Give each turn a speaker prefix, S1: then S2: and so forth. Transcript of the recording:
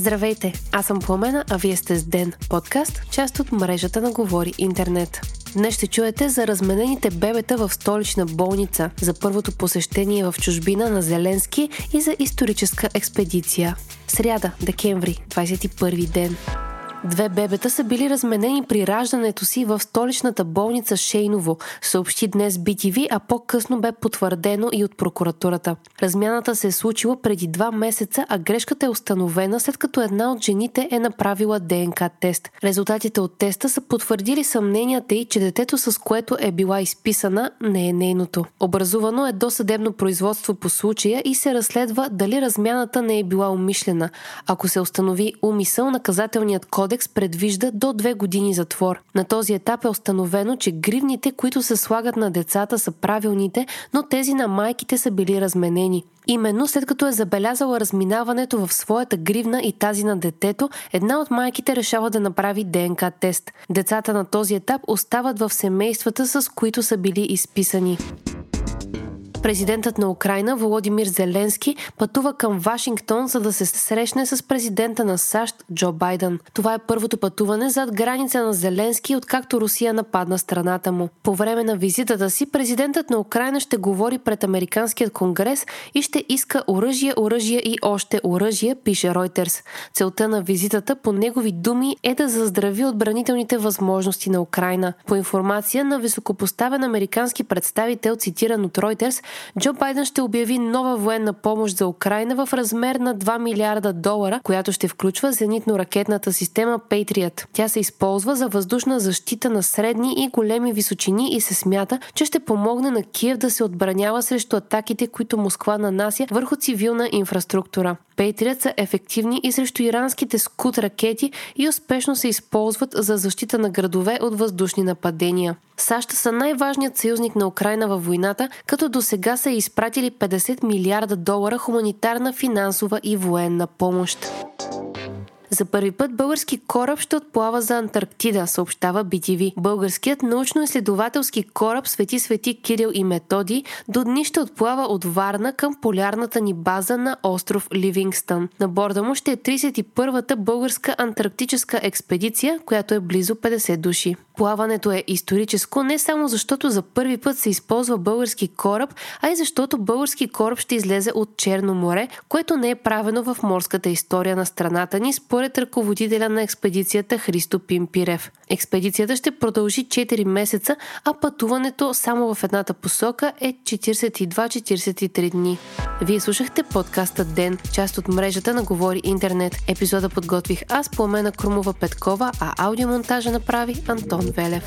S1: Здравейте, аз съм Пламена, а вие сте с Ден, подкаст, част от мрежата на Говори Интернет. Днес ще чуете за разменените бебета в столична болница, за първото посещение в чужбина на Зеленски и за историческа експедиция. Сряда, декември, 21 ден. Две бебета са били разменени при раждането си в столичната болница Шейново, съобщи днес BTV, а по-късно бе потвърдено и от прокуратурата. Размяната се е случила преди два месеца, а грешката е установена след като една от жените е направила ДНК тест. Резултатите от теста са потвърдили съмненията и, че детето с което е била изписана не е нейното. Образувано е досъдебно производство по случая и се разследва дали размяната не е била умишлена. Ако се установи умисъл, наказателният код кодекс предвижда до две години затвор. На този етап е установено, че гривните, които се слагат на децата, са правилните, но тези на майките са били разменени. Именно след като е забелязала разминаването в своята гривна и тази на детето, една от майките решава да направи ДНК тест. Децата на този етап остават в семействата, с които са били изписани. Президентът на Украина Володимир Зеленски пътува към Вашингтон, за да се срещне с президента на САЩ Джо Байден. Това е първото пътуване зад граница на Зеленски, откакто Русия нападна страната му. По време на визитата си президентът на Украина ще говори пред Американският конгрес и ще иска оръжие, оръжие и още оръжие, пише Reuters. Целта на визитата, по негови думи, е да заздрави отбранителните възможности на Украина. По информация на високопоставен американски представител, цитиран от Reuters, Джо Байден ще обяви нова военна помощ за Украина в размер на 2 милиарда долара, която ще включва зенитно-ракетната система Patriot. Тя се използва за въздушна защита на средни и големи височини и се смята, че ще помогне на Киев да се отбранява срещу атаките, които Москва нанася върху цивилна инфраструктура. Пейтрият са ефективни и срещу иранските скут ракети и успешно се използват за защита на градове от въздушни нападения. САЩ са най-важният съюзник на Украина във войната, като до сега са изпратили 50 милиарда долара хуманитарна, финансова и военна помощ. За първи път български кораб ще отплава за Антарктида, съобщава BTV. Българският научно-изследователски кораб Свети Свети Кирил и Методи до дни ще отплава от Варна към полярната ни база на остров Ливингстън. На борда му ще е 31-та българска антарктическа експедиция, която е близо 50 души. Плаването е историческо не само защото за първи път се използва български кораб, а и защото български кораб ще излезе от Черно море, което не е правено в морската история на страната ни според ръководителя на експедицията Христо Пимпирев. Експедицията ще продължи 4 месеца, а пътуването само в едната посока е 42-43 дни. Вие слушахте подкаста Ден, част от мрежата на Говори Интернет. Епизода подготвих аз, Пламена Крумова Петкова, а аудиомонтажа направи Антон Велев.